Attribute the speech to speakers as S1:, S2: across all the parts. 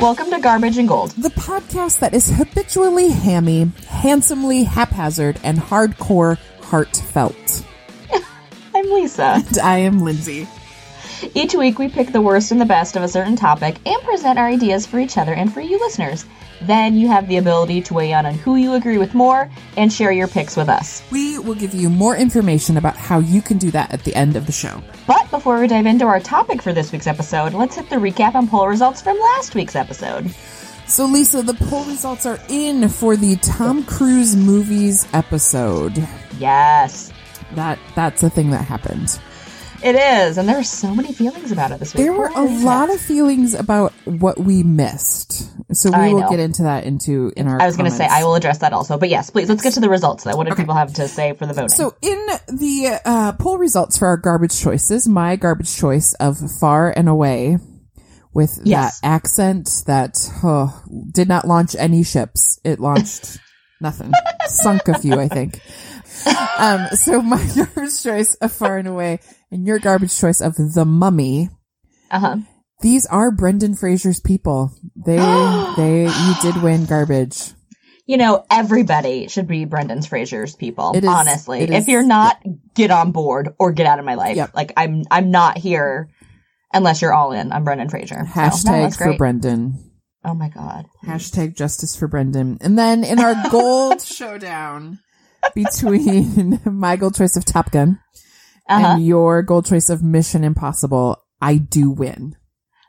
S1: Welcome to Garbage and Gold.
S2: the podcast that is habitually hammy, handsomely haphazard, and hardcore heartfelt.
S1: I'm Lisa.
S2: And I am Lindsay.
S1: Each week we pick the worst and the best of a certain topic and present our ideas for each other and for you listeners. Then you have the ability to weigh in on who you agree with more and share your picks with us.
S2: We will give you more information about how you can do that at the end of the show.
S1: But before we dive into our topic for this week's episode, let's hit the recap and poll results from last week's episode.
S2: So, Lisa, the poll results are in for the Tom Cruise movies episode.
S1: Yes,
S2: That that's a thing that happened.
S1: It is. And there are so many feelings about it this week.
S2: There were a lot of feelings about what we missed. So we
S1: I
S2: will
S1: know.
S2: get into that into in our
S1: I was going to say. I will address that also. But yes, please, let's get to the results though. What did people have to say for the voting?
S2: So in the uh, poll results for our garbage choices, my garbage choice of far and away with
S1: Yes.
S2: that accent that oh, did not launch any ships. It launched nothing. Sunk a few, I think. Um, so my garbage choice of far and away and your garbage choice of the mummy.
S1: uh huh.
S2: These are Brendan Fraser's people. They, they, you did win garbage.
S1: You know, everybody should be Brendan Fraser's people.
S2: Is-
S1: honestly, if you're not, get on board or get out of my life.
S2: Yep.
S1: Like I'm, I'm not here unless you're all in. I'm Brendan Fraser. So, no,
S2: Hashtag for. Brendan.
S1: Oh my god.
S2: Hashtag justice for Brendan. And then in our gold showdown between my gold choice of Top Gun
S1: Uh huh.
S2: and your gold choice of Mission Impossible, I do win.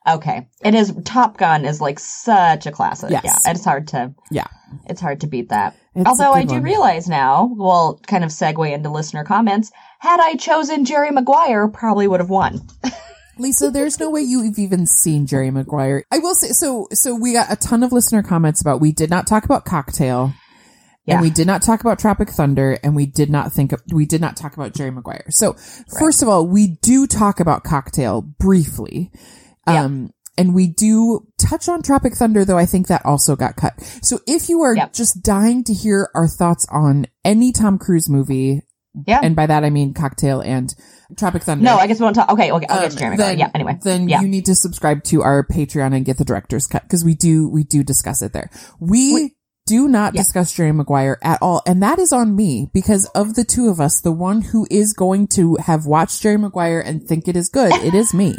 S1: Okay. It is. Top Gun is like such a classic.
S2: Yes.
S1: Yeah. It's hard to.
S2: Yeah.
S1: It's hard to beat that.
S2: It's
S1: Although I do
S2: one.
S1: realize now, we'll kind of segue into listener comments. Had I chosen Jerry Maguire, probably would have won.
S2: Lisa, there's no way you've even seen Jerry Maguire. I will say, so, so we got a ton of listener comments about, we did not talk about Cocktail.
S1: Yeah.
S2: And we did not talk about Tropic Thunder, and we did not think of, we did not talk about Jerry Maguire. So, first of all, we do talk about Cocktail briefly.
S1: Yeah.
S2: Um, and we do touch on Tropic Thunder, though I think that also got cut. So if you are
S1: Yep.
S2: just dying to hear our thoughts on any Tom Cruise movie,
S1: Yeah.
S2: and by that I mean Cocktail and Tropic Thunder.
S1: no, I guess we won't talk. Okay. Okay. I'll get to
S2: um,
S1: Jerry Maguire.
S2: then-
S1: Yeah. Anyway.
S2: Then
S1: Yeah.
S2: you need to subscribe to our Patreon and get the director's cut because we do we do discuss it there. We,
S1: We-
S2: do not discuss Jerry Maguire at all, and that is on me because of the two of us, the one who is going to have watched Jerry Maguire and think it is good, it is me,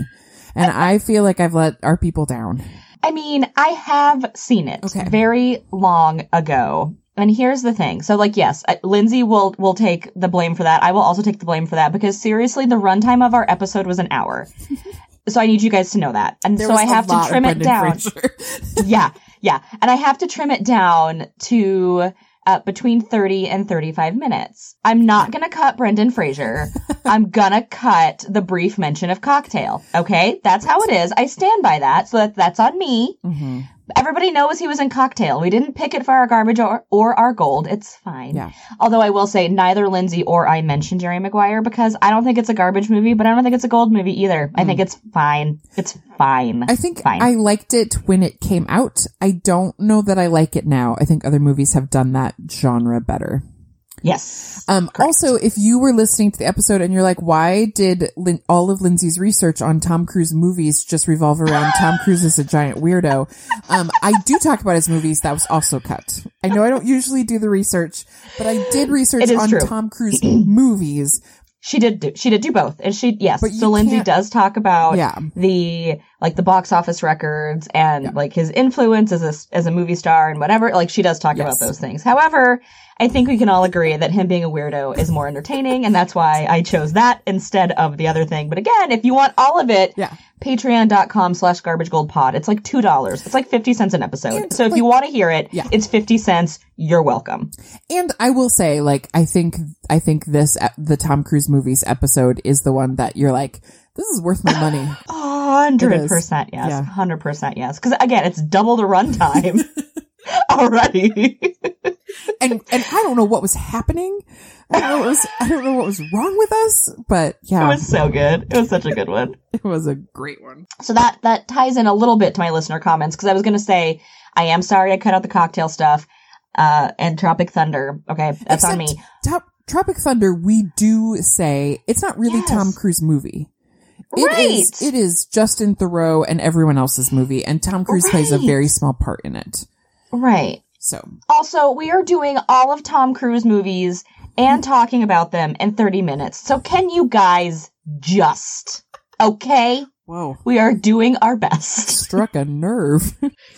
S2: and I feel like I've let our people down.
S1: I mean, I have seen it
S2: Okay.
S1: very long ago. And here's the thing. So like, yes, Lindsay will, will take the blame for that. I will also take the blame for that because seriously, the runtime of our episode was an hour. so I need you guys to know that. And
S2: There
S1: so I have to trim it down. Yeah. Yeah. And I have to trim it down to, uh, between 30 and 35 minutes. I'm not gonna cut Brendan Fraser. I'm gonna cut the brief mention of cocktail. Okay? That's how it is. I stand by that. So that, that's on me.
S2: Mhm.
S1: Everybody knows he was in Cocktail. We didn't pick it for our garbage or, or our gold. It's fine.
S2: Yeah.
S1: Although I will say neither Lindsay or I mentioned Jerry Maguire because I don't think it's a garbage movie, but I don't think it's a gold movie either. I think hmm. it's fine. It's fine.
S2: I think
S1: Fine.
S2: I liked it when it came out. I don't know that I like it now. I think other movies have done that genre better.
S1: Yes.
S2: Um, also, if you were listening to the episode and you're like, why did Lin- all of Lindsay's research on Tom Cruise movies just revolve around Tom Cruise as a giant weirdo? Um, I do talk about his movies. That was also cut. I know I don't usually do the research, but I did research on
S1: true.
S2: Tom Cruise movies.
S1: She did do, she did do both. And she, yes.
S2: But
S1: So Lindsay does talk about
S2: Yeah.
S1: the, like the box office records and like his influence as a, as a movie star and whatever. Like she does talk
S2: Yes.
S1: about those things. However, I think we can all agree that him being a weirdo is more entertaining and that's why I chose that instead of the other thing. But again, if you want all of it,
S2: Yeah.
S1: patreon.com slash garbage gold pod. It's like $2. It's like 50 cents an episode.
S2: And,
S1: so if you want to hear it,
S2: Yeah.
S1: it's 50 cents. You're welcome.
S2: And I will say, like, I think, I think this, uh, the Tom Cruise movies episode is the one that you're like, this is worth my money.
S1: Hundred percent yes.
S2: Yeah.
S1: Hundred percent yes. Because again, it's double the runtime already.
S2: and and I don't know what was happening. I don't know what was I don't know what was wrong with us, but yeah, it
S1: was so good. It was such a good one.
S2: it was a great one.
S1: So that that ties in a little bit to my listener comments because I was going to say I am sorry I cut out the cocktail stuff uh, and Tropic Thunder. Okay, that's on me.
S2: Except Top, Tropic Thunder, we do say it's not really
S1: Yes.
S2: Tom Cruise movie. It
S1: right.
S2: is- it is Justin Theroux and everyone else's movie, and Tom Cruise plays a very small part in it.
S1: Right.
S2: So
S1: Also, we are doing all of Tom Cruise movies and talking about them in 30 minutes. So can you guys just, okay?
S2: whoa,
S1: We are doing our best.
S2: struck a nerve.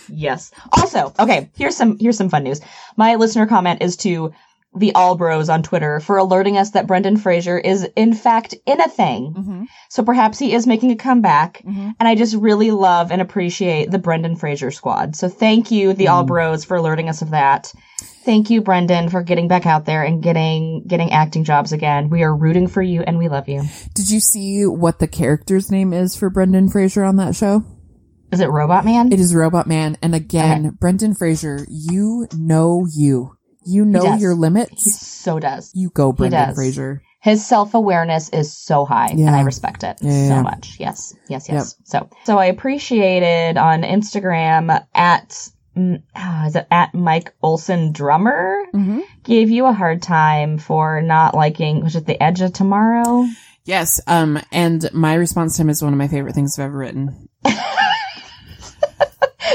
S1: Yes. Also, okay, here's some here's some fun news. My listener comment is to the All Bros on Twitter for alerting us that Brendan Fraser is in fact in a thing.
S2: mm-hmm.
S1: So perhaps he is making a comeback.
S2: Mhm.
S1: And I just really love and appreciate the Brendan Fraser squad. So thank you, the All Bros, for alerting us of that. Thank you, Brendan, for getting back out there and getting getting acting jobs again. We are rooting for you and we love you.
S2: Did you see what the character's name is for Brendan Fraser on that show?
S1: Is it Robot Man?
S2: It is Robot Man, and again, Brendan Fraser, you know you. You know
S1: your
S2: your
S1: he so does.
S2: You go, Brendan. Fraser.
S1: His self awareness is so high, and I respect it
S2: Yeah,
S1: so
S2: yeah.
S1: much. Yes, yes, yes. So, so I appreciated on Instagram at ah, is it at Mike Olson Drummer
S2: Mm-hmm.
S1: gave you a hard time for not liking was it the Edge of Tomorrow?
S2: Yes, um, and my response to him is one of my favorite things I've ever written.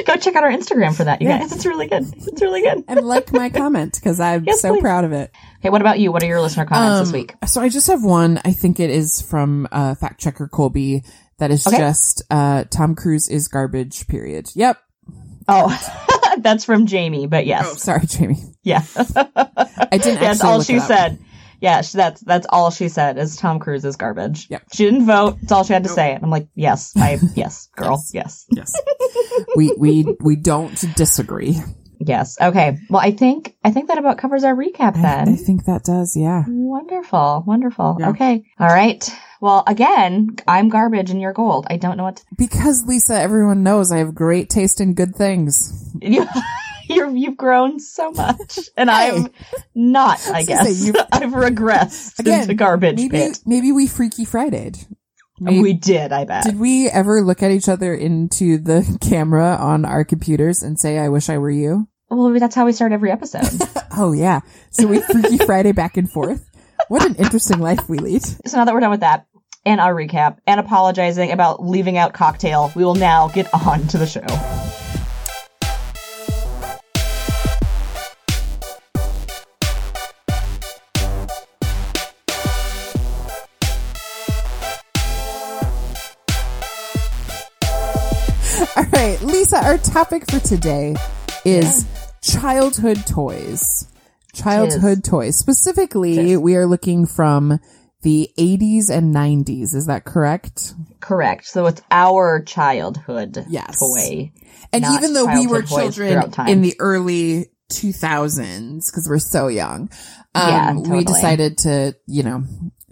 S1: Go check out our Instagram for that, you
S2: Yeah.
S1: guys. It's really good. It's really good.
S2: And like my comment, because I'm
S1: Yes,
S2: so
S1: please.
S2: proud of it.
S1: Okay, what about you? What are your listener comments this
S2: Um,
S1: week?
S2: So I just have one. I think it is from uh, fact checker Colby. That is
S1: Okay.
S2: just uh, Tom Cruise is garbage. Period. Yep.
S1: Oh, that's from Jamie, but yes.
S2: Oh, sorry, Jamie.
S1: Yeah.
S2: I didn't.
S1: That's all she said. Yeah, she, that's that's all she said is Tom Cruise is garbage.
S2: Yep.
S1: She didn't vote. That's all she had to say. And I'm like, yes, I yes, girl, yes.
S2: Yes. we we we don't disagree.
S1: yes. Okay. Well, I think I think that about covers our recap
S2: I,
S1: then.
S2: I think that does. Yeah.
S1: wonderful, wonderful.
S2: Yeah.
S1: Okay. All right. Well, again, I'm garbage and you're gold. I don't know what to,
S2: Because Lisa, everyone knows I have great taste in good things.
S1: you. You've grown so much, and
S2: Hey.
S1: I'm not. I
S2: I was gonna
S1: guess I've regressed
S2: Again,
S1: into garbage
S2: Maybe
S1: pit.
S2: maybe we freaky Friday. Maybe,
S1: we did. I bet.
S2: did we ever look at each other into the camera on our computers and say, "I wish I were you"?
S1: well, that's how we start every episode.
S2: Oh yeah. So we freaky Friday back and forth. What an interesting life we lead.
S1: So now that we're done with that and our recap and apologizing about leaving out cocktail, we will now get on to the show.
S2: Lisa, our topic for today is childhood toys. Childhood toys. Specifically, we are looking from the 80s and 90s. Is that correct?
S1: Correct. So it's our childhood
S2: Yes.
S1: toy.
S2: And even though we were children in the early 2000s, because we're so young, um,
S1: Yeah,
S2: we decided to, you know,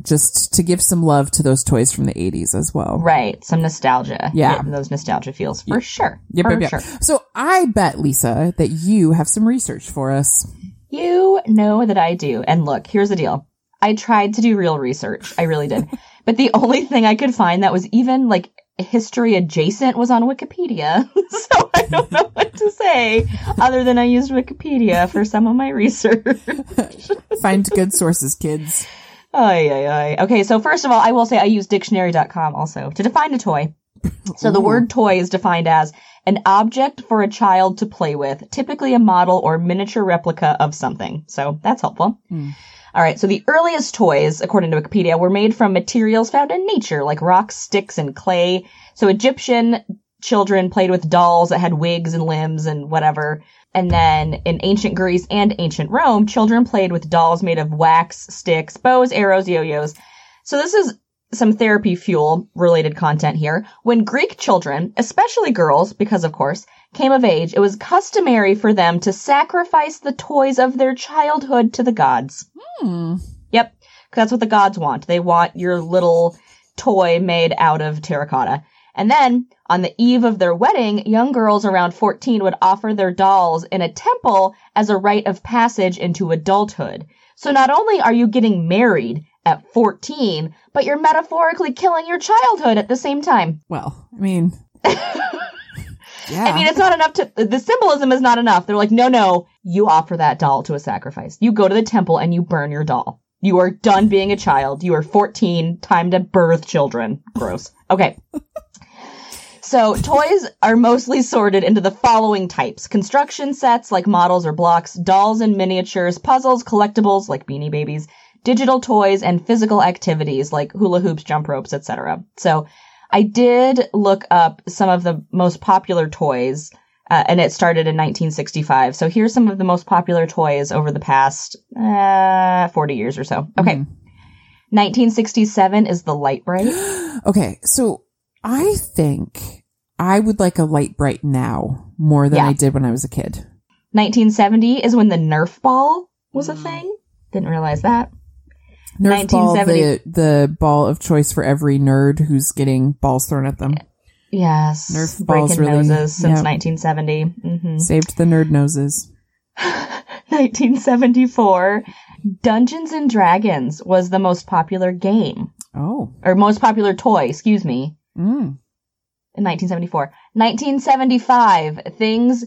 S2: just to give some love to those toys from the 80s as well.
S1: Right. Some nostalgia.
S2: Yeah.
S1: Getting those nostalgia feels for sure.
S2: Yep,
S1: for
S2: yep, yep.
S1: sure.
S2: So I bet, Lisa, that you have some research for us.
S1: You know that I do. And look, here's the deal. I tried to do real research. I really did. but the only thing I could find that was even like history adjacent was on Wikipedia. so I don't know what to say other than I used Wikipedia for some of my research.
S2: Find good sources, kids.
S1: Ay, ay, ay. Okay, so first of all, I will say I use dictionary.com also to define a toy. So the
S2: Ooh.
S1: word toy is defined as an object for a child to play with, typically a model or miniature replica of something. So that's helpful.
S2: Hmm.
S1: All right, so the earliest toys, according to Wikipedia, were made from materials found in nature, like rocks, sticks, and clay. So Egyptian children played with dolls that had wigs and limbs and whatever. And then in ancient Greece and ancient Rome, children played with dolls made of wax, sticks, bows, arrows, yo-yos. So this is some therapy fuel related content here. When Greek children, especially girls, because of course, came of age, it was customary for them to sacrifice the toys of their childhood to the gods.
S2: Hmm.
S1: Yep. 'cause that's what the gods want. They want your little toy made out of terracotta. And then, on the eve of their wedding, young girls around 14 would offer their dolls in a temple as a rite of passage into adulthood. So not only are you getting married at 14, but you're metaphorically killing your childhood at the same time.
S2: Well, I mean, yeah.
S1: I mean, it's not enough to, the symbolism is not enough. They're like, no, no, you offer that doll to a sacrifice. You go to the temple and you burn your doll. You are done being a child. You are 14. Time to birth children. Gross. Okay. So toys are mostly sorted into the following types. Construction sets like models or blocks, dolls and miniatures, puzzles, collectibles like beanie babies, digital toys, and physical activities like hula hoops, jump ropes, etc. So I did look up some of the most popular toys, uh, and it started in 1965. So here's some of the most popular toys over the past uh, 40 years or so. Okay. 1967 is the Lite-Brite.
S2: Okay, so I think I would like a Lite-Brite now more than
S1: Yeah.
S2: I did when I was a kid.
S1: 1970 is when the Nerf ball was a thing. Didn't realize that.
S2: Nerf ball,
S1: 1970.
S2: the the ball of choice for every nerd who's getting balls thrown at them.
S1: Yes.
S2: Nerf balls
S1: breaking
S2: really-
S1: noses since
S2: yep.
S1: 1970. hmm
S2: Saved the nerd noses.
S1: 1974, Dungeons and Dragons was the most popular game
S2: Oh,
S1: or most popular toy, excuse me,
S2: mm.
S1: in 1974. 1975, things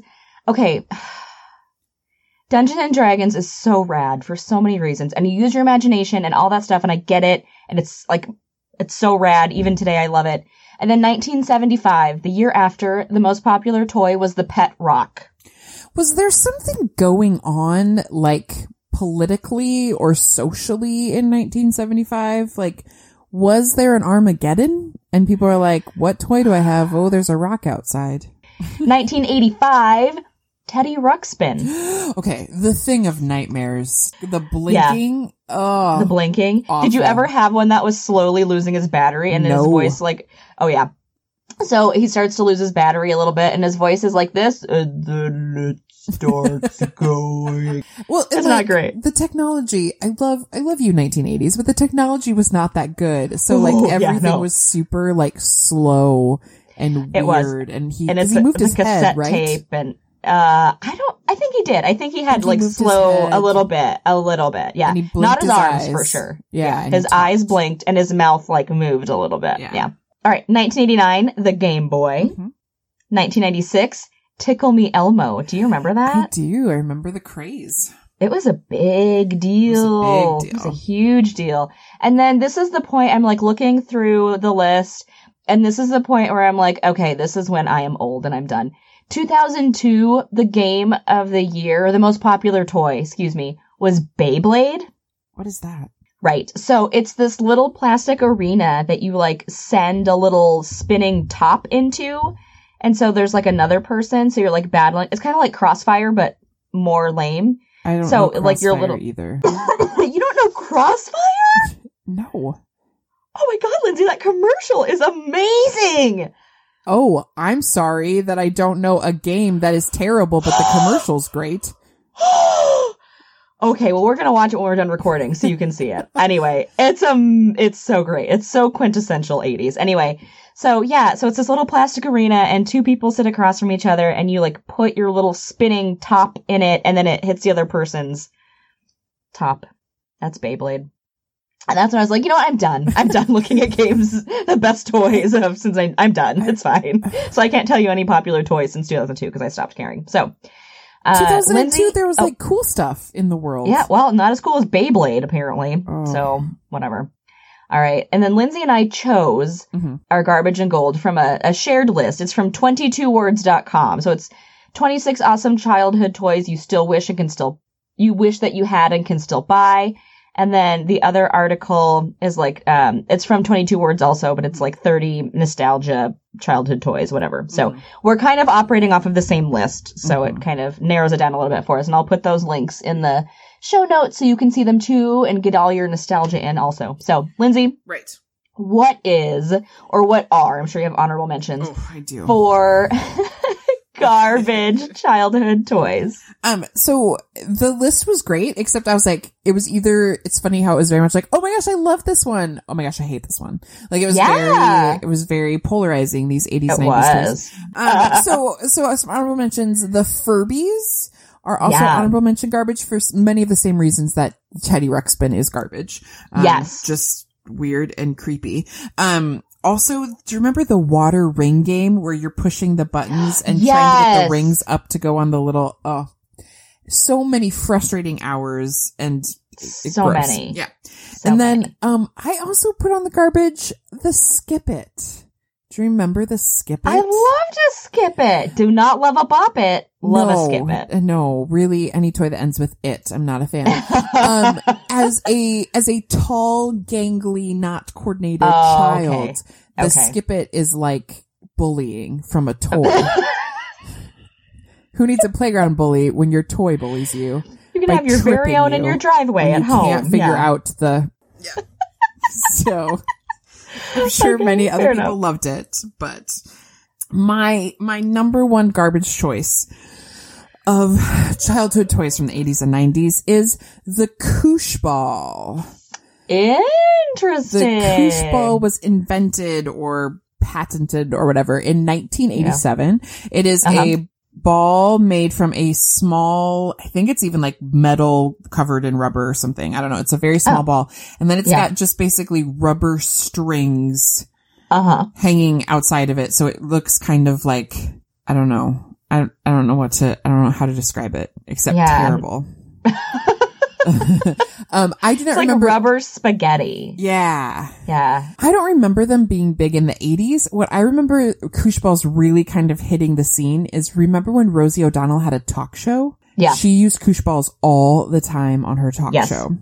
S1: okay. Dungeons and Dragons is so rad for so many reasons and you use your imagination and all that stuff and I get it and it's like it's so rad even today I love it. And then 1975, the year after, the most popular toy was the Pet Rock.
S2: was there something going on like politically or socially in 1975? Like, was there an Armageddon? And people are like, "What toy do I have? Oh, there's a rock outside."
S1: 1985, Teddy Ruxpin.
S2: Okay, the thing of nightmares, the blinking. Oh,
S1: the blinking. Did you ever have one that was slowly losing his battery and his voice like, oh yeah. So he starts to lose his battery a little bit and his voice is like this, and then it starts going.
S2: Well, and,
S1: It's not great.
S2: The technology, I love, I love you 1980s, but the technology was not that good. So like
S1: Oh, yeah,
S2: everything
S1: no.
S2: was super like slow and
S1: It was.
S2: weird. And he,
S1: and it's
S2: he moved
S1: the
S2: his
S1: cassette
S2: head, right?
S1: tape and uh I don't I think he did. I think he had
S2: think
S1: like
S2: moved his
S1: slow a little bit, a little bit. Yeah.
S2: And he
S1: Not his,
S2: his
S1: arms
S2: eyes.
S1: for sure.
S2: Yeah, and
S1: His eyes blinked and his mouth like moved a little bit.
S2: Yeah.
S1: Yeah. All right, 1989, the Game Boy.
S2: Mhm.
S1: 1996, Tickle Me Elmo. Do you remember that?
S2: I do. I remember the craze.
S1: It was a big deal.
S2: big
S1: It was a huge deal. And then this is the point I'm like looking through the list, and this is the point where I'm like, okay, this is when I am old and I'm done. 2002, the game of the year, the most popular toy, excuse me, was Beyblade.
S2: What is that?
S1: Right. So it's this little plastic arena that you like send a little spinning top into. And so there's like another person. So you're like battling. It's kind of like Crossfire, but more lame.
S2: I don't
S1: So,
S2: know
S1: like, your
S2: Crossfire
S1: little-
S2: either.
S1: you don't know Crossfire?
S2: No.
S1: Oh my God, Lindsay, that commercial is amazing.
S2: Oh, I'm sorry that I don't know a game that is terrible, but the commercial's great.
S1: okay, well, we're going to watch it when we're done recording so you can see it. Anyway, it's um, it's so great. It's so quintessential 80s. Anyway, so yeah, so it's this little plastic arena and two people sit across from each other and you like put your little spinning top in it and then it hits the other person's top. That's Beyblade. And that's when I was like, you know what? I'm done. I'm done looking at games, the best toys of since I, I'm done. It's fine. So I can't tell you any popular toys since 2002 because I stopped caring. So, uh,
S2: 2002,
S1: Lindsay-
S2: there was
S1: oh,
S2: like cool stuff in the world.
S1: yeah, well, not as cool as Beyblade, apparently.
S2: Oh.
S1: So, whatever. All right. And then Lindsay and I chose
S2: Mhm.
S1: our garbage and gold from a, a shared list. It's from 22words.com. So it's 26 awesome childhood toys you still wish and can still, you wish that you had and can still buy. And then the other article is like, um, it's from 22 words also, but it's like 30 nostalgia childhood toys, whatever. So
S2: Mhm.
S1: we're kind of operating off of the same list. So
S2: Mhm.
S1: it kind of narrows it down a little bit for us. And I'll put those links in the show notes so you can see them too and get all your nostalgia in also. So, Lindsay,
S2: Right.
S1: what is or what are, I'm sure you have honorable mentions
S2: Oh, I do.
S1: for garbage childhood toys.
S2: Um, so the list was great, except I was like, it was either, it's funny how it was very much like, oh my gosh, I love this one. Oh my gosh, I hate this one. Like it was
S1: Yeah.
S2: very, it was very polarizing, these 80s,
S1: It
S2: 90s toys. Um, so, so some honorable mentions, the Furbies are also
S1: Yeah.
S2: honorable mention garbage for many of the same reasons that Teddy Ruxpin is garbage. Um,
S1: Yes.
S2: Just weird and creepy. Um, also, do you remember the water ring game where you're pushing the buttons and trying to get the rings up to go on the little, oh, so many frustrating hours and
S1: So
S2: gross.
S1: many.
S2: Yeah.
S1: So
S2: and then
S1: many.
S2: um I also put on the garbage the skip it. Do you remember the skip it?
S1: I love to skip it. Do not love a bop it. Love
S2: no,
S1: a skip it.
S2: uh, No, really any toy that ends with it. I'm not a fan. um as a as a tall, gangly, not coordinated
S1: Oh,
S2: child,
S1: okay.
S2: the
S1: Okay.
S2: skip it is like bullying from a toy. Who needs a playground bully when your toy bullies you?
S1: You can have your very own in your driveway at
S2: you
S1: home.
S2: can't figure
S1: Yeah.
S2: out the. so, I'm sure
S1: Okay,
S2: many other people
S1: enough.
S2: loved it, but my my number one garbage choice of childhood toys from the 80s and 90s is the koosh ball.
S1: Interesting.
S2: The koosh ball was invented or patented or whatever in 1987. It is
S1: Uh-huh.
S2: a ball made from a small, I think it's even like metal covered in rubber or something. I don't know. It's a very small
S1: Oh.
S2: ball. And then it's
S1: Yeah.
S2: got just basically rubber strings
S1: Uh huh.
S2: hanging outside of it. So it looks kind of like, I don't know. I, I don't know what to, I don't know how to describe it except
S1: Yeah.
S2: terrible. um, I didn't
S1: It's like
S2: remember.
S1: rubber spaghetti.
S2: yeah.
S1: Yeah.
S2: I don't remember them being big in the 80s. What I remember koosh balls really kind of hitting the scene is remember when Rosie O'Donnell had a talk show?
S1: Yeah.
S2: She used koosh balls all the time on her talk
S1: Yes.
S2: show.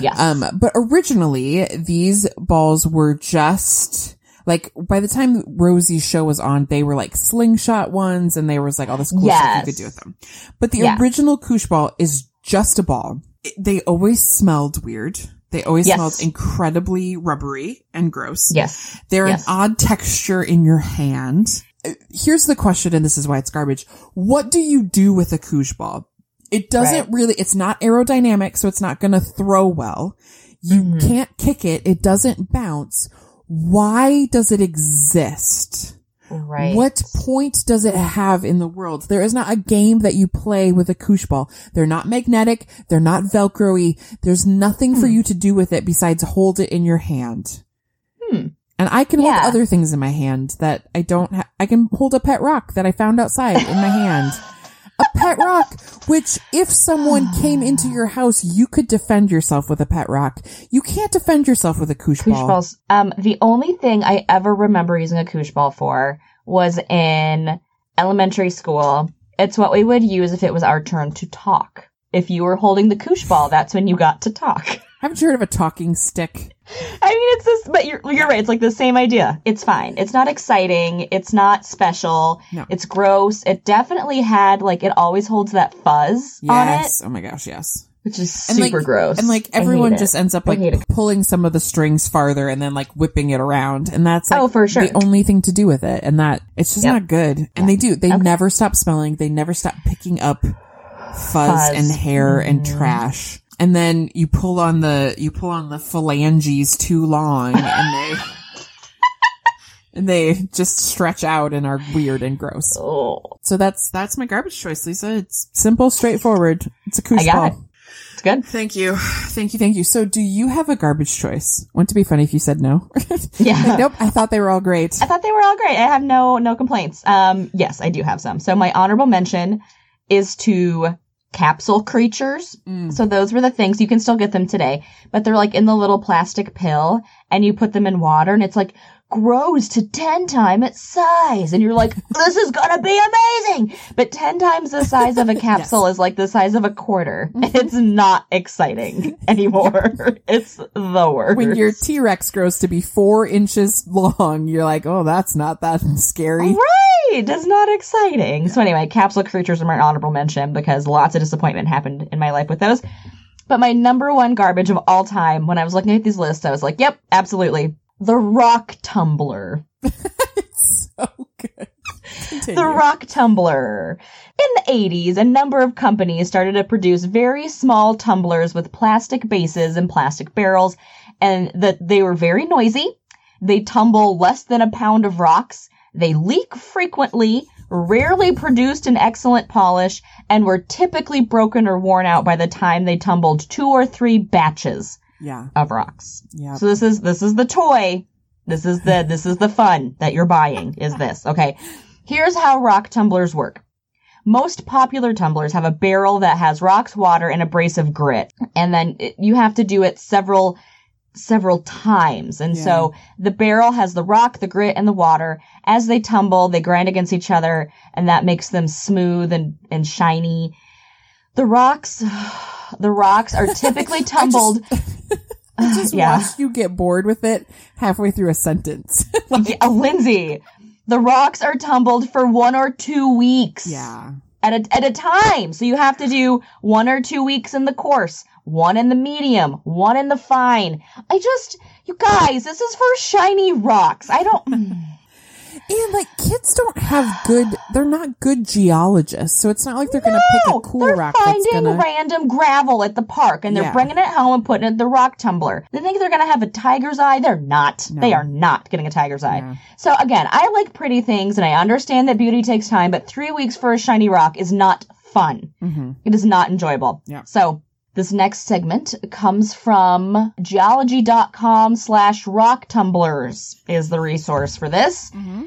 S1: Yes.
S2: Um, but originally these balls were just like by the time Rosie's show was on, they were like slingshot ones and there was like all this cool stuff you could do with them. But the original koosh ball is just a ball. It- they always smelled weird. They always
S1: Yes.
S2: smelled incredibly rubbery and gross.
S1: yes.
S2: They're
S1: Yes.
S2: an odd texture in your hand. Uh, Here's the question, and this is why it's garbage. What do you do with a koosh ball? It doesn't
S1: Right.
S2: really, it's not aerodynamic, so it's not going to throw well. You
S1: Mhm.
S2: can't kick it. It doesn't bounce. Why does it exist?
S1: Right.
S2: What point does it have in the world? There is not a game that you play with a koosh ball. They're not magnetic. They're not Velcro-y. There's nothing for
S1: Hmm.
S2: you to do with it besides hold it in your hand.
S1: Hmm.
S2: And I can hold other things in my hand that I don't ha- I can hold a pet rock that I found outside in my hand. Pet rock, which if someone came into your house, you could defend yourself with a pet rock. You can't defend yourself with a koosh,
S1: Koosh
S2: ball.
S1: balls. Um, the only thing I ever remember using a koosh ball for was in elementary school. It's what we would use if it was our turn to talk. If you were holding the koosh ball, that's when you got to talk.
S2: Haven't you heard of a talking stick?
S1: I mean, it's this, but you're, you're right. It's like the same idea. It's fine. It's not exciting. It's not special.
S2: No.
S1: It's gross. It definitely had, like, it always holds that fuzz on it,
S2: Oh my gosh, yes.
S1: which is
S2: And
S1: super
S2: like,
S1: gross.
S2: And like everyone just ends up like pulling some of the strings farther and then like whipping it around. And that's like
S1: Oh, for sure.
S2: the only thing to do with it. And that it's just
S1: Yep.
S2: not good. And they do. They
S1: Okay.
S2: never stop smelling. They never stop picking up fuzz,
S1: Fuzz.
S2: and hair and
S1: Mhm.
S2: trash. And then you pull on the you pull on the phalanges too long and they and they just stretch out and are weird and gross.
S1: Oh,
S2: So that's that's my garbage choice, Lisa. It's simple, straightforward. It's a koosh ball.
S1: it. it's good.
S2: Thank you. Thank you. Thank you. So do you have a garbage choice? Wouldn't it be funny if you said no?
S1: Yeah.
S2: nope. I thought they were all great.
S1: I thought they were all great. I have no no complaints. Um, yes, I do have some. So my honorable mention is to capsule creatures.
S2: Mm.
S1: So those were the things you can still get them today, but they're like in the little plastic pill, and you put them in water, and it's like grows to 10 times its size and you're like this is gonna be amazing but 10 times the size of a capsule is like the size of a quarter
S2: Mm-hmm.
S1: it's not exciting anymore it's the worst
S2: When your T Rex grows to be four inches long, you're like, oh, that's not that scary.
S1: Right. It's not exciting. So anyway, capsule creatures are my honorable mention because lots of disappointment happened in my life with those. But my number one garbage of all time, when I was looking at these lists, I was like, yep, absolutely. The rock tumbler.
S2: It's so good. Continue.
S1: The rock tumbler. In the 80s, a number of companies started to produce very small tumblers with plastic bases and plastic barrels, and that they were very noisy. They tumble less than a pound of rocks. They leak frequently, rarely produced an excellent polish, and were typically broken or worn out by the time they tumbled two or three batches
S2: yeah.
S1: of rocks.
S2: Yeah.
S1: So this is this is the toy. This is the this is the fun that you're buying is this. Okay. Here's how rock tumblers work. most popular tumblers have a barrel that has rocks, water, and abrasive grit. And then it, you have to do it several, several times. And
S2: Yeah.
S1: so the barrel has the rock, the grit, and the water. As they tumble, they grind against each other, and that makes them smooth and, and shiny. The rocks, the rocks are typically tumbled.
S2: I just
S1: yeah.
S2: watched you get bored with it halfway through a sentence. Like,
S1: Yeah, Lindsay, the rocks are tumbled for one or two weeks.
S2: yeah.
S1: at a, at a time. So you have to do one or two weeks in the course, one in the medium, one in the fine. I just, you guys, this is for shiny rocks. I don't,
S2: And like kids don't have good, they're not good geologists. So it's not like they're going to pick
S1: no,
S2: a cool
S1: they're
S2: rock that's
S1: finding
S2: going to.
S1: random gravel at the park and they're
S2: Yeah.
S1: bringing it home and putting it in the rock tumbler. They think they're going to have a tiger's eye. They're not.
S2: No.
S1: They are not getting a tiger's eye.
S2: Yeah.
S1: So again, I like pretty things and I understand that beauty takes time, but three weeks for a shiny rock is not fun.
S2: hmm
S1: It is not enjoyable.
S2: Yeah.
S1: So this next segment comes from geology.com slash rock tumblers is the resource for this.
S2: hmm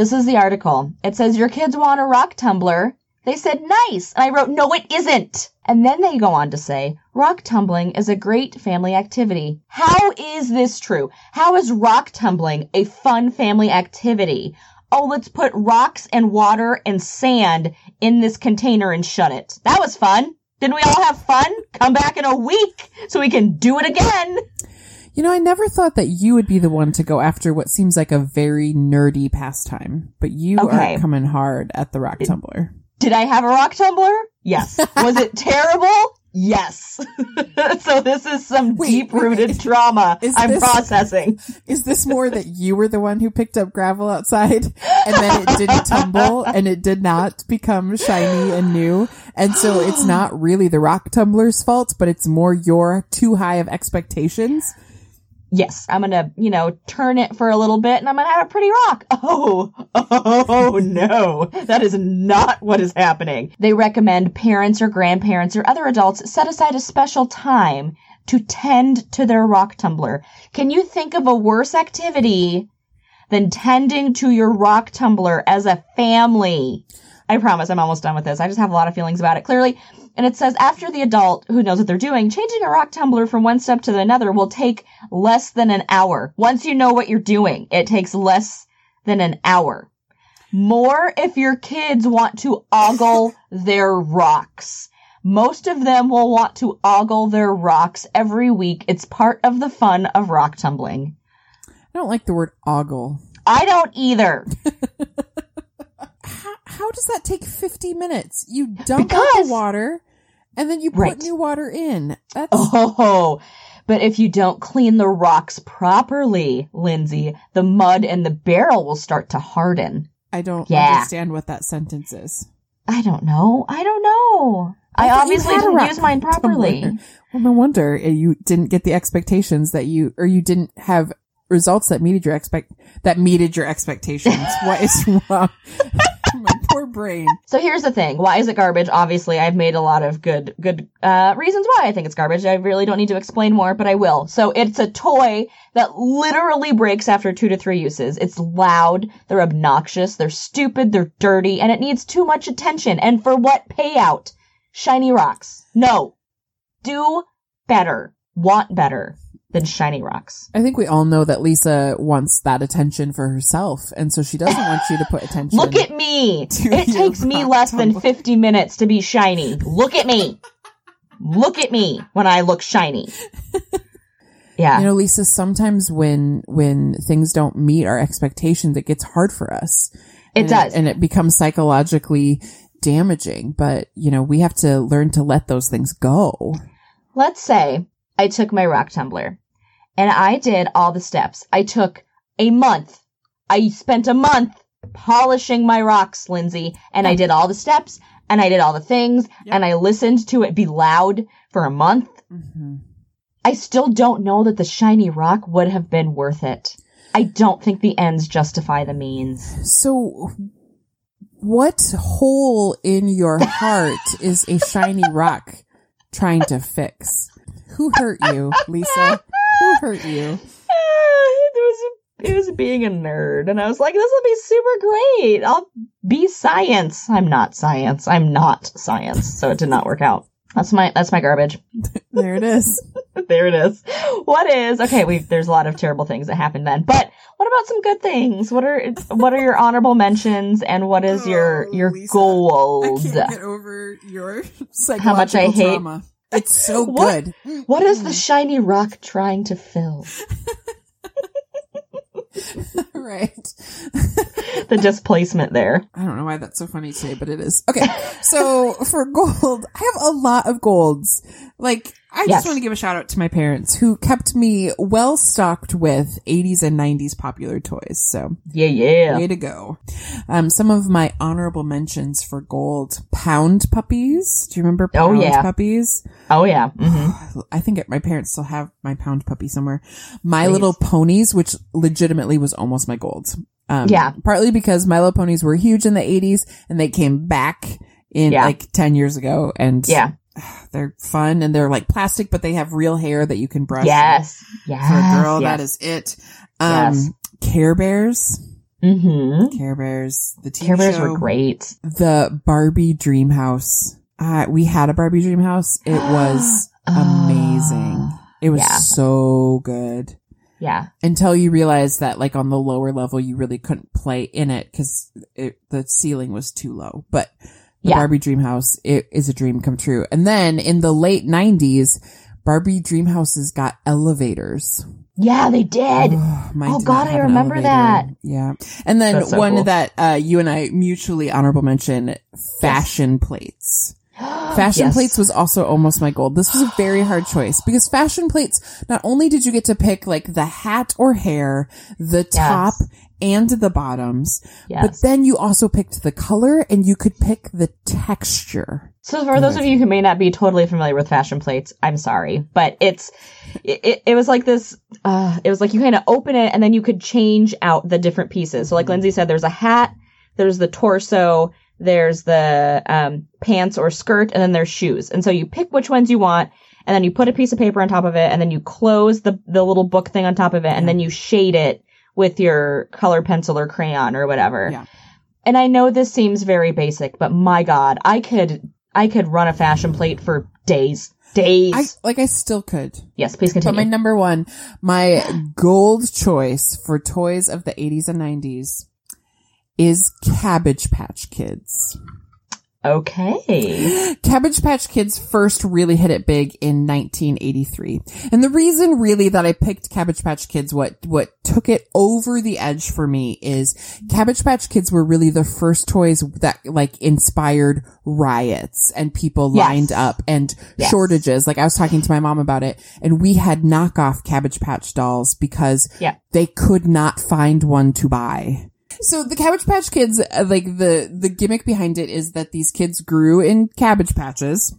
S1: This is the article. It says your kids want a rock tumbler. They said nice. And I wrote, no, it isn't. And then they go on to say, rock tumbling is a great family activity. How is this true? How is rock tumbling a fun family activity? Oh, let's put rocks and water and sand in this container and shut it. That was fun. Didn't we all have fun? Come back in a week so we can do it again.
S2: You know, I never thought that you would be the one to go after what seems like a very nerdy pastime, but you
S1: Okay.
S2: are coming hard at the rock tumbler.
S1: Did I have a rock tumbler? Yes. Was it terrible? Yes. so this is some deep rooted trauma I'm
S2: this-
S1: processing.
S2: Is this more that you were the one who picked up gravel outside and then it didn't tumble and it did not become shiny and new? And so it's not really the rock tumbler's fault, but it's more your too high of expectations.
S1: Yes, I'm gonna, you know, turn it for a little bit and I'm gonna have a pretty rock. Oh, oh no. That is not what is happening. They recommend parents or grandparents or other adults set aside a special time to tend to their rock tumbler. Can you think of a worse activity than tending to your rock tumbler as a family? I promise I'm almost done with this. I just have a lot of feelings about it. Clearly, and it says after the adult who knows what they're doing, changing a rock tumbler from one step to another will take less than an hour. Once you know what you're doing, it takes less than an hour. More if your kids want to ogle their rocks. Most of them will want to ogle their rocks every week. It's part of the fun of rock tumbling.
S2: I don't like the word ogle.
S1: I don't either.
S2: How, does that take 50 minutes? You dump out the water and then you put
S1: Right.
S2: new water in. That's
S1: Oh, but if you don't clean the rocks properly, Lindsay, the mud in the barrel will start to harden.
S2: I don't
S1: Yeah.
S2: understand what that sentence is.
S1: I don't know. I don't know. I,
S2: you
S1: obviously didn't use mine properly.
S2: tumbler. Well, no wonder uh, you didn't get the expectations that you, or you didn't have results that meted your expect that meted your expectations. what is wrong? Poor brain.
S1: So here's the thing. Why is it garbage? Obviously, I've made a lot of good, good, uh, reasons why I think it's garbage. I really don't need to explain more, but I will. So it's a toy that literally breaks after two to three uses. It's loud. They're obnoxious. They're stupid. They're dirty and it needs too much attention. And for what payout? Shiny rocks. No. Do better. Want better than shiny rocks.
S2: I think we all know that Lisa wants that attention for herself, and so she doesn't want you to put attention.
S1: Look at me. It takes me less than 50 minutes to be shiny. Look at me. Look at me when I look shiny. Yeah.
S2: You know, Lisa, sometimes when when things don't meet our expectations, it gets hard for us.
S1: It
S2: And
S1: does.
S2: and it becomes psychologically damaging. But you know, we have to learn to let those things go.
S1: Let's say I took my rock tumbler and I did all the steps. I took a month. I spent a month polishing my rocks, Lindsay, and I did all the steps and I did all the things
S2: Yep.
S1: and I listened to it be loud for a month.
S2: Mm-hmm.
S1: I still don't know that the shiny rock would have been worth it. I don't think the ends justify the means.
S2: So, what hole in your heart is a shiny rock trying to fix? Who hurt you, Lisa? Who hurt you?
S1: there was being a nerd, and I was like, "This will be super great. I'll be science." I'm not science. I'm not science. So it did not work out. That's my that's my garbage.
S2: There it is.
S1: there it is. What is okay? We there's a lot of terrible things that happened then, but what about some good things? What are what are your honorable mentions, and what is your
S2: Oh,
S1: your
S2: Lisa,
S1: goals?
S2: I can't get over your
S1: How much I
S2: psychological
S1: hate-
S2: trauma. It's so
S1: What?
S2: good.
S1: What is the mm. shiny rock trying to fill?
S2: right.
S1: The displacement there.
S2: I don't know why that's so funny today, but it is. Okay. So for gold, I have a lot of golds. Like, I
S1: Yes.
S2: just want to give a shout out to my parents who kept me well stocked with 80s and 90s popular toys. So
S1: Yeah, yeah.
S2: way to go. Um, some of my honorable mentions for gold. Pound puppies. Do you remember
S1: Oh,
S2: pound
S1: yeah.
S2: puppies?
S1: Oh yeah. hmm
S2: I think my parents still have my pound puppy somewhere. My
S1: Please.
S2: Little Ponies, which legitimately was almost my gold. Um,
S1: Yeah.
S2: Partly because My Little Ponies were huge in the 80s and they came back in
S1: Yeah.
S2: like 10 years ago and
S1: Yeah.
S2: They're fun and they're like plastic, but they have real hair that you can brush.
S1: Yes. Yes.
S2: For a girl,
S1: yes.
S2: that is it. Um,
S1: Yes.
S2: Care Bears.
S1: Mm-hmm.
S2: Care Bears. The TV
S1: Care Bears
S2: show.
S1: were great.
S2: The Barbie Dream House. Uh, we had a Barbie Dream House. It was amazing. It was
S1: Yeah.
S2: so good.
S1: Yeah.
S2: Until you realized that like on the lower level, you really couldn't play in it because the ceiling was too low. But the
S1: Yeah.
S2: Barbie Dream House, it is a dream come true. And then in the late nineties, Barbie Dream Houses got elevators.
S1: Yeah, they did.
S2: Mine
S1: Oh, God, I remember that.
S2: Yeah. And then
S1: so
S2: one
S1: cool.
S2: that, uh, you and I mutually honorable mention, fashion plates. Fashion
S1: Yes.
S2: plates was also almost my goal. This was a very hard choice because fashion plates, not only did you get to pick like the hat or hair, the top and the bottoms,
S1: Yes.
S2: but then you also picked the color and you could pick the texture.
S1: So for those of you who may not be totally familiar with fashion plates, I'm sorry, but it's it, it, it was like this. Uh, it was like you kind of open it and then you could change out the different pieces. So like Lindsay said, there's a hat, there's the torso, there's the um, pants or skirt, and then there's shoes. And so you pick which ones you want, and then you put a piece of paper on top of it, and then you close the the little book thing on top of it, and then you shade it with your color pencil or crayon or whatever.
S2: Yeah.
S1: And I know this seems very basic, but my God, I could I could run a fashion plate for days. Days.
S2: I, like I still could.
S1: yes, please continue.
S2: But my number one, my gold choice for toys of the 80s and 90s is Cabbage Patch Kids.
S1: okay.
S2: Cabbage Patch Kids first really hit it big in 1983. And the reason really that I picked Cabbage Patch Kids, what, what took it over the edge for me is Cabbage Patch Kids were really the first toys that like inspired riots and people
S1: Yes.
S2: lined up and
S1: Yes.
S2: shortages. Like I was talking to my mom about it and we had knockoff Cabbage Patch dolls because
S1: Yeah.
S2: they could not find one to buy. So the Cabbage Patch Kids, uh, like the the gimmick behind it is that these kids grew in cabbage patches,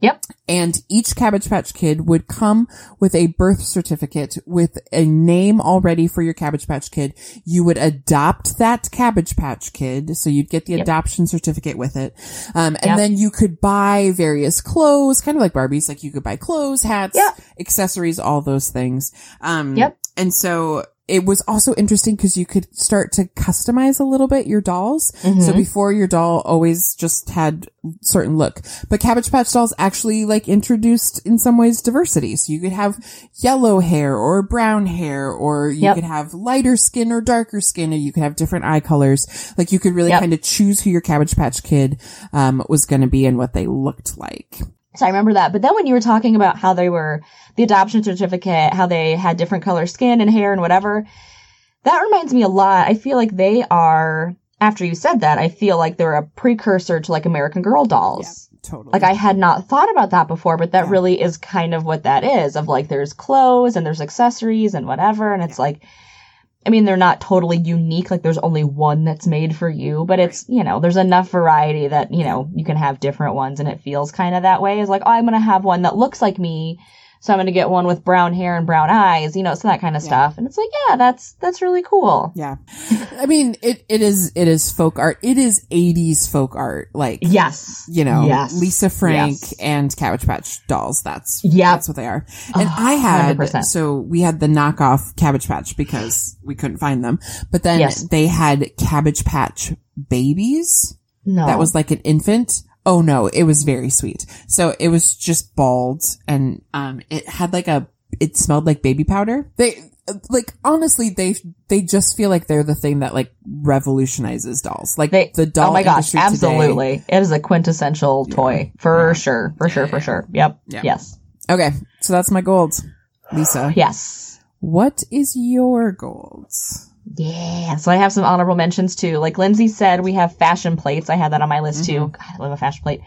S1: Yep.
S2: and each Cabbage Patch Kid would come with a birth certificate with a name already for your Cabbage Patch Kid. You would adopt that Cabbage Patch Kid, so you'd get the
S1: Yep.
S2: adoption certificate with it, um, and
S1: Yep.
S2: then you could buy various clothes, kind of like Barbies. Like you could buy clothes, hats,
S1: Yep.
S2: accessories, all those things. Um,
S1: Yep.
S2: and so it was also interesting because you could start to customize a little bit your dolls. So
S1: Mhm.
S2: before your doll always just had certain look, but Cabbage Patch dolls actually like introduced in some ways diversity. So you could have yellow hair or brown hair, or you
S1: Yep.
S2: could have lighter skin or darker skin, or you could have different eye colors. Like you could really
S1: Yep.
S2: kind of choose who your Cabbage Patch kid, um, was going to be and what they looked like.
S1: So I remember that. But then when you were talking about how they were the adoption certificate, how they had different color skin and hair and whatever, that reminds me a lot. I feel like they are, after you said that, I feel like they're a precursor to like American Girl dolls.
S2: Totally.
S1: Like I had not thought about that before, but that
S2: Yeah.
S1: really is kind of what that is of like there's clothes and there's accessories and whatever. And it's like, I mean, they're not totally unique. Like there's only one that's made for you, but it's, you know, there's enough variety that, you know, you can have different ones and it feels kind of that way is like, oh, I'm going to have one that looks like me. So I'm going to get one with brown hair and brown eyes, you know, so that kind of
S2: Yeah.
S1: stuff. And it's like, yeah, that's, that's really cool.
S2: Yeah. I mean, it, it is, it is folk art. It is 80s folk art. Like,
S1: Yes.
S2: you know,
S1: Yes.
S2: Lisa Frank
S1: Yes.
S2: and Cabbage Patch dolls. That's,
S1: Yep.
S2: that's what they are. And oh, I had,
S1: 100%.
S2: so we had the knockoff Cabbage Patch because we couldn't find them, but then
S1: Yes.
S2: they had Cabbage Patch babies.
S1: No.
S2: that was like an infant. Oh no, it was very sweet. So it was just bald and, um, it had like a, it smelled like baby powder. They, like, honestly, they, they just feel like they're the thing that like revolutionizes dolls. Like
S1: They,
S2: the doll
S1: oh my gosh,
S2: industry today-
S1: absolutely. It is a quintessential toy for sure, for sure, for sure. Yep.
S2: Yeah.
S1: Yes.
S2: Okay. So that's my gold. Lisa,
S1: Yes.
S2: what is your gold?
S1: Yeah. So I have some honorable mentions too. Like Lindsay said, we have fashion plates. I had that on my list too. God, I love a fashion plate.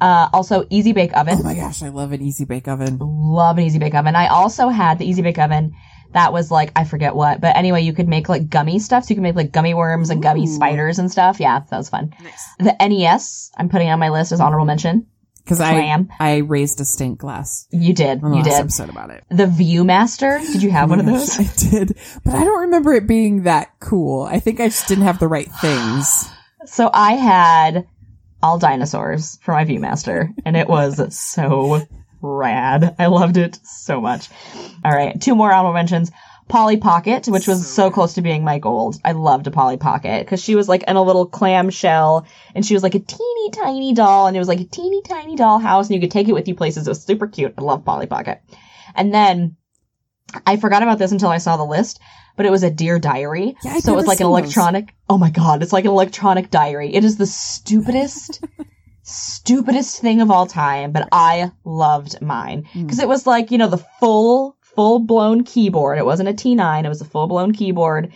S1: Uh, also easy bake oven.
S2: Oh my gosh, I love an easy bake oven.
S1: Love an easy bake oven. I also had the easy bake oven that was like, I forget what, but anyway, you could make like gummy stuff. So you could make like gummy worms and gummy
S2: Ooh.
S1: spiders and stuff. Yeah, that was fun.
S2: Nice.
S1: The NES, I'm putting on my list as honorable mention.
S2: Cause
S1: I
S2: I, raised a stink glass
S1: You did. You
S2: last
S1: did.
S2: episode about it.
S1: The Viewmaster. Did you have one of those?
S2: I did, but I don't remember it being that cool. I think I just didn't have the right things.
S1: So I had all dinosaurs for my Viewmaster, and it was so rad. I loved it so much. All right, two more honorable mentions. Polly Pocket, which was so close to being my gold. I loved a Polly Pocket because she was like in a little clam shell, and she was like a teeny tiny doll, and it was like a teeny tiny doll house, and you could take it with you places. It was super cute. I love Polly Pocket. And then I forgot about this until I saw the list, but it was a Dear Diary.
S2: Yeah, I'd
S1: so it was like an
S2: seen those.
S1: electronic. Oh my god, it's like an electronic diary. It is the stupidest, stupidest thing of all time, but I loved mine because mm. it was like you know the full, full blown keyboard. It wasn't a T9. It was a full blown keyboard,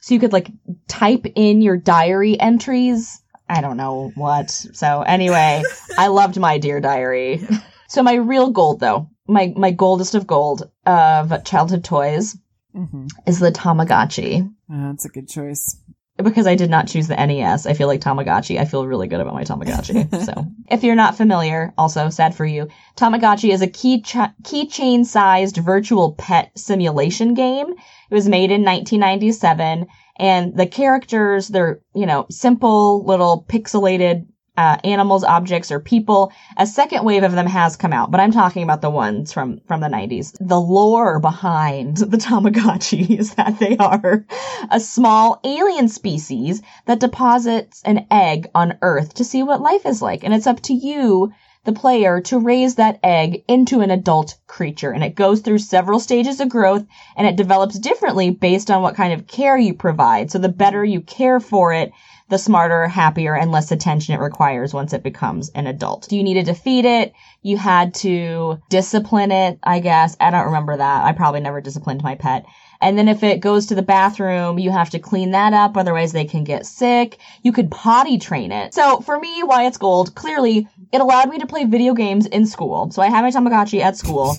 S1: so you could like type in your diary entries. I don't know what. So anyway, I loved my Dear Diary. So my real gold though, my my goldest of gold of childhood toys
S2: hmm
S1: is the Tamagotchi.
S2: That's a good choice.
S1: Because I did not choose the NES, I feel like Tamagotchi. I feel really good about my Tamagotchi. so, if you're not familiar, also sad for you, Tamagotchi is a key ch- keychain sized virtual pet simulation game. It was made in 1997, and the characters, they're, you know, simple little pixelated uh, animals, objects, or people. A second wave of them has come out, but I'm talking about the ones from, from the 90s. The lore behind the Tamagotchi is that they are a small alien species that deposits an egg on Earth to see what life is like. And it's up to you, the player, to raise that egg into an adult creature. And it goes through several stages of growth and it develops differently based on what kind of care you provide. So the better you care for it, the smarter, happier, and less attention it requires once it becomes an adult. Do you needed to feed it. You had to discipline it, I guess. I don't remember that. I probably never disciplined my pet. And then if it goes to the bathroom, you have to clean that up. Otherwise they can get sick. You could potty train it. So for me, why it's gold, clearly it allowed me to play video games in school. So I had my Tamagotchi at school.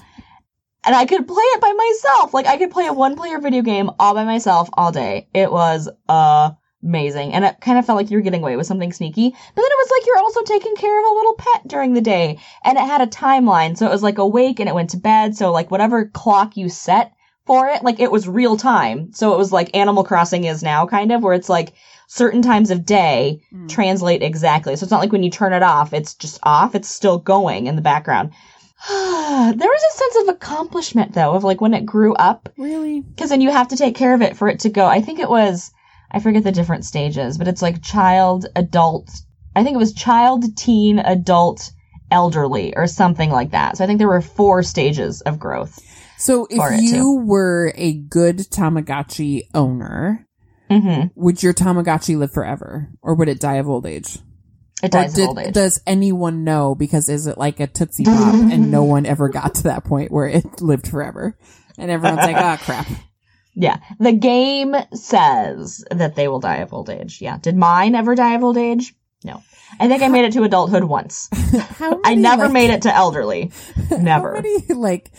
S1: And I could play it by myself. Like I could play a one player video game all by myself all day. It was, uh, amazing. And it kind of felt like you were getting away with something sneaky. But then it was like you're also taking care of a little pet during the day. And it had a timeline. So it was like awake and it went to bed. So like whatever clock you set for it, like it was real time. So it was like Animal Crossing is now kind of where it's like certain times of day
S2: Mm.
S1: translate exactly. So it's not like when you turn it off, it's just off. It's still going in the background. there was a sense of accomplishment though, of like when it grew up
S2: Really?
S1: because then you have to take care of it for it to go. I think it was, I forget the different stages, but it's like child, adult. I think it was child, teen, adult, elderly, or something like that. So I think there were four stages of growth.
S2: So if you were a good Tamagotchi owner,
S1: hmm
S2: would your Tamagotchi live forever or would it die of old age?
S1: It dies
S2: did-
S1: of old age.
S2: does anyone know? Because is it like a Tootsie Pop and no one ever got to that point where it lived forever? And everyone's like, ah, crap.
S1: Yeah. The game says that they will die of old age. Yeah. Did mine ever die of old age? No. I think I made it to adulthood once.
S2: How
S1: I never
S2: like-
S1: made it to elderly. Never.
S2: How many like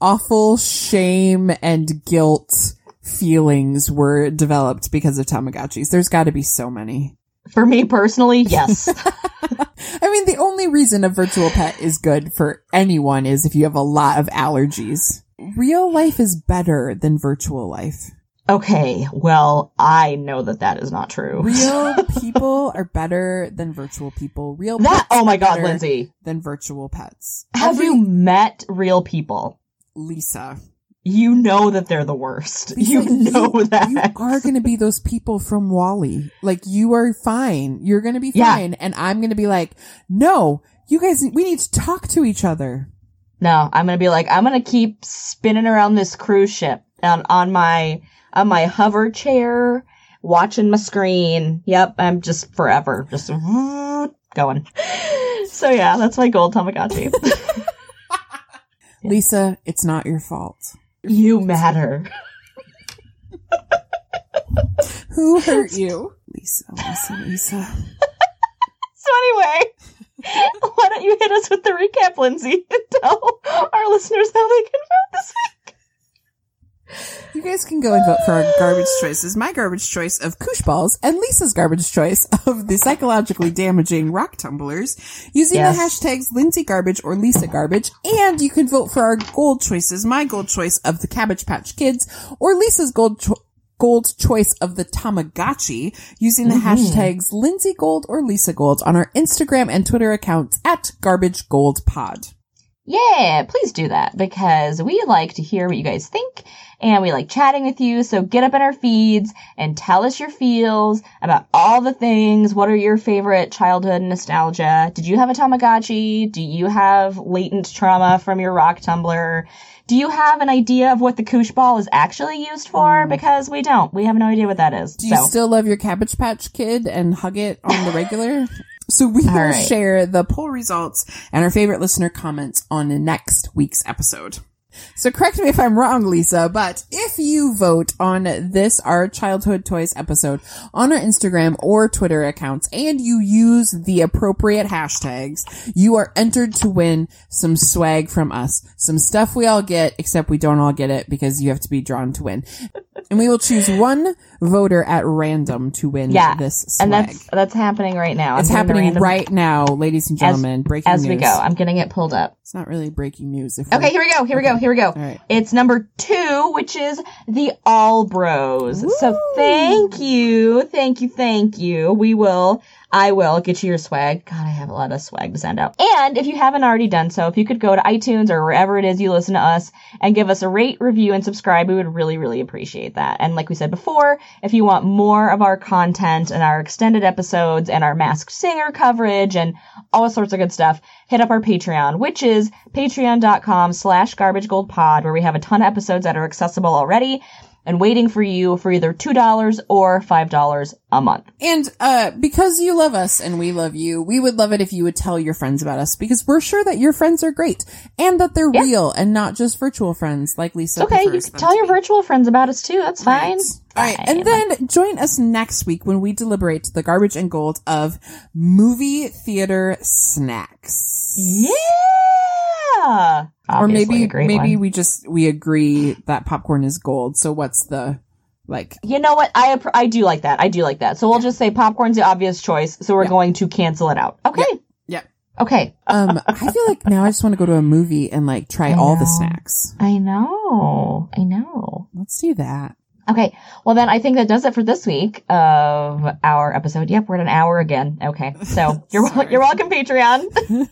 S2: awful shame and guilt feelings were developed because of Tamagotchis? There's got to be so many.
S1: For me personally, yes.
S2: I mean, the only reason a virtual pet is good for anyone is if you have a lot of allergies. Real life is better than virtual life.
S1: Okay, well, I know that that is not true.
S2: Real people are better than virtual people. Real
S1: that,
S2: pets
S1: oh my
S2: are
S1: god, Lindsay.
S2: Than virtual pets.
S1: Have
S2: Every-
S1: you met real people?
S2: Lisa?
S1: You know that they're the worst. You
S2: Lisa,
S1: know that.
S2: You are going to be those people from WALL-E. Like you are fine. You're going to be
S1: Yeah.
S2: fine. And I'm going to be like, no, you guys, we need to talk to each other.
S1: No, I'm gonna be like, I'm gonna keep spinning around this cruise ship on, on my, on my hover chair, watching my screen. Yep, I'm just forever, just going. So yeah, that's my gold Tamagotchi.
S2: Lisa, it's not your fault.
S1: you matter.
S2: Who hurt you? Lisa, Lisa, Lisa.
S1: So anyway, you hit us with the recap, Lindsay, and tell our listeners how they can vote this week?
S2: You guys can go and vote for our garbage choices. My garbage choice of koosh balls and Lisa's garbage choice of the psychologically damaging rock tumblers using
S1: Yes.
S2: the hashtags Lindsay garbage or Lisa garbage. And you can vote for our gold choices. My gold choice of the Cabbage Patch Kids or Lisa's gold cho- gold choice of the Tamagotchi using the mm-hmm. hashtags Lindsay Gold or Lisa Gold on our Instagram and Twitter accounts at Garbage Gold Pod.
S1: Yeah, please do that because we like to hear what you guys think and we like chatting with you. So get up in our feeds and tell us your feels about all the things. What are your favorite childhood nostalgia? Did you have a Tamagotchi? Do you have latent trauma from your rock tumbler? Do you have an idea of what the koosh ball is actually used for? Mm. Because we don't. We have no idea what that is.
S2: Do you still love your Cabbage Patch Kid and hug it on the regular? so we will
S1: right.
S2: share the poll results and our favorite listener comments on next week's episode. So correct me if I'm wrong, Lisa, but if you vote on this, our childhood toys episode on our Instagram or Twitter accounts and you use the appropriate hashtags, you are entered to win some swag from us. Some stuff we all get, except we don't all get it because you have to be drawn to win. And we will choose one voter at random to win
S1: yeah,
S2: this swag.
S1: and that's that's happening right now.
S2: it's happening right now, ladies and gentlemen. breaking news
S1: as
S2: news.
S1: we go. I'm getting it pulled up.
S2: It's not really breaking news. If
S1: Okay, here we go. Here we go. Here we go.
S2: Right.
S1: It's number two, which is the All Bros. So thank you, thank you, thank you. We will, I will get you your swag. God, I have a lot of swag to send out. And if you haven't already done so, if you could go to iTunes or wherever it is you listen to us and give us a rate, review, and subscribe, we would really, really appreciate that. And like we said before, if you want more of our content and our extended episodes and our Masked Singer coverage and all sorts of good stuff, hit up our Patreon, which is patreon.com slash garbagegoldpod, where we have a ton of episodes that are accessible already and waiting for you for either $2 or $5 a month.
S2: And uh, because you love us and we love you, we would love it if you would tell your friends about us because we're sure that your friends are great and that they're
S1: Yeah.
S2: real and not just virtual friends like Lisa.
S1: Okay, you can tell your virtual friends about us too. That's fine.
S2: All right, and then join us next week when we deliberate the garbage and gold of movie theater snacks.
S1: Yeah.
S2: Or
S1: Obviously
S2: maybe maybe
S1: one.
S2: we just we agree that popcorn is gold. So what's the like?
S1: You know what? I I do like that. I do like that. So we'll just say popcorn's the obvious choice. So we're
S2: Yeah.
S1: going to cancel it out. Okay.
S2: Yeah.
S1: Okay.
S2: Um, I feel like now I just want to go to a movie and like try all the snacks.
S1: I know. I know.
S2: Let's do that.
S1: Okay. Well, then I think that does it for this week of our episode. Yep, we're at an hour again. Okay. So you're wel- you're welcome, Patreon.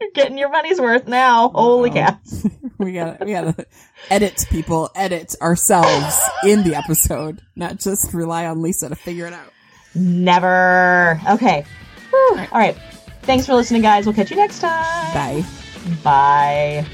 S1: you're getting your money's worth now. Holy
S2: Wow.
S1: cats.
S2: We gotta, we gotta edit people, edit ourselves in the episode, not just rely on Lisa to figure it out.
S1: Never. Okay. All right. Thanks for listening, guys. We'll catch you next time.
S2: Bye.
S1: Bye.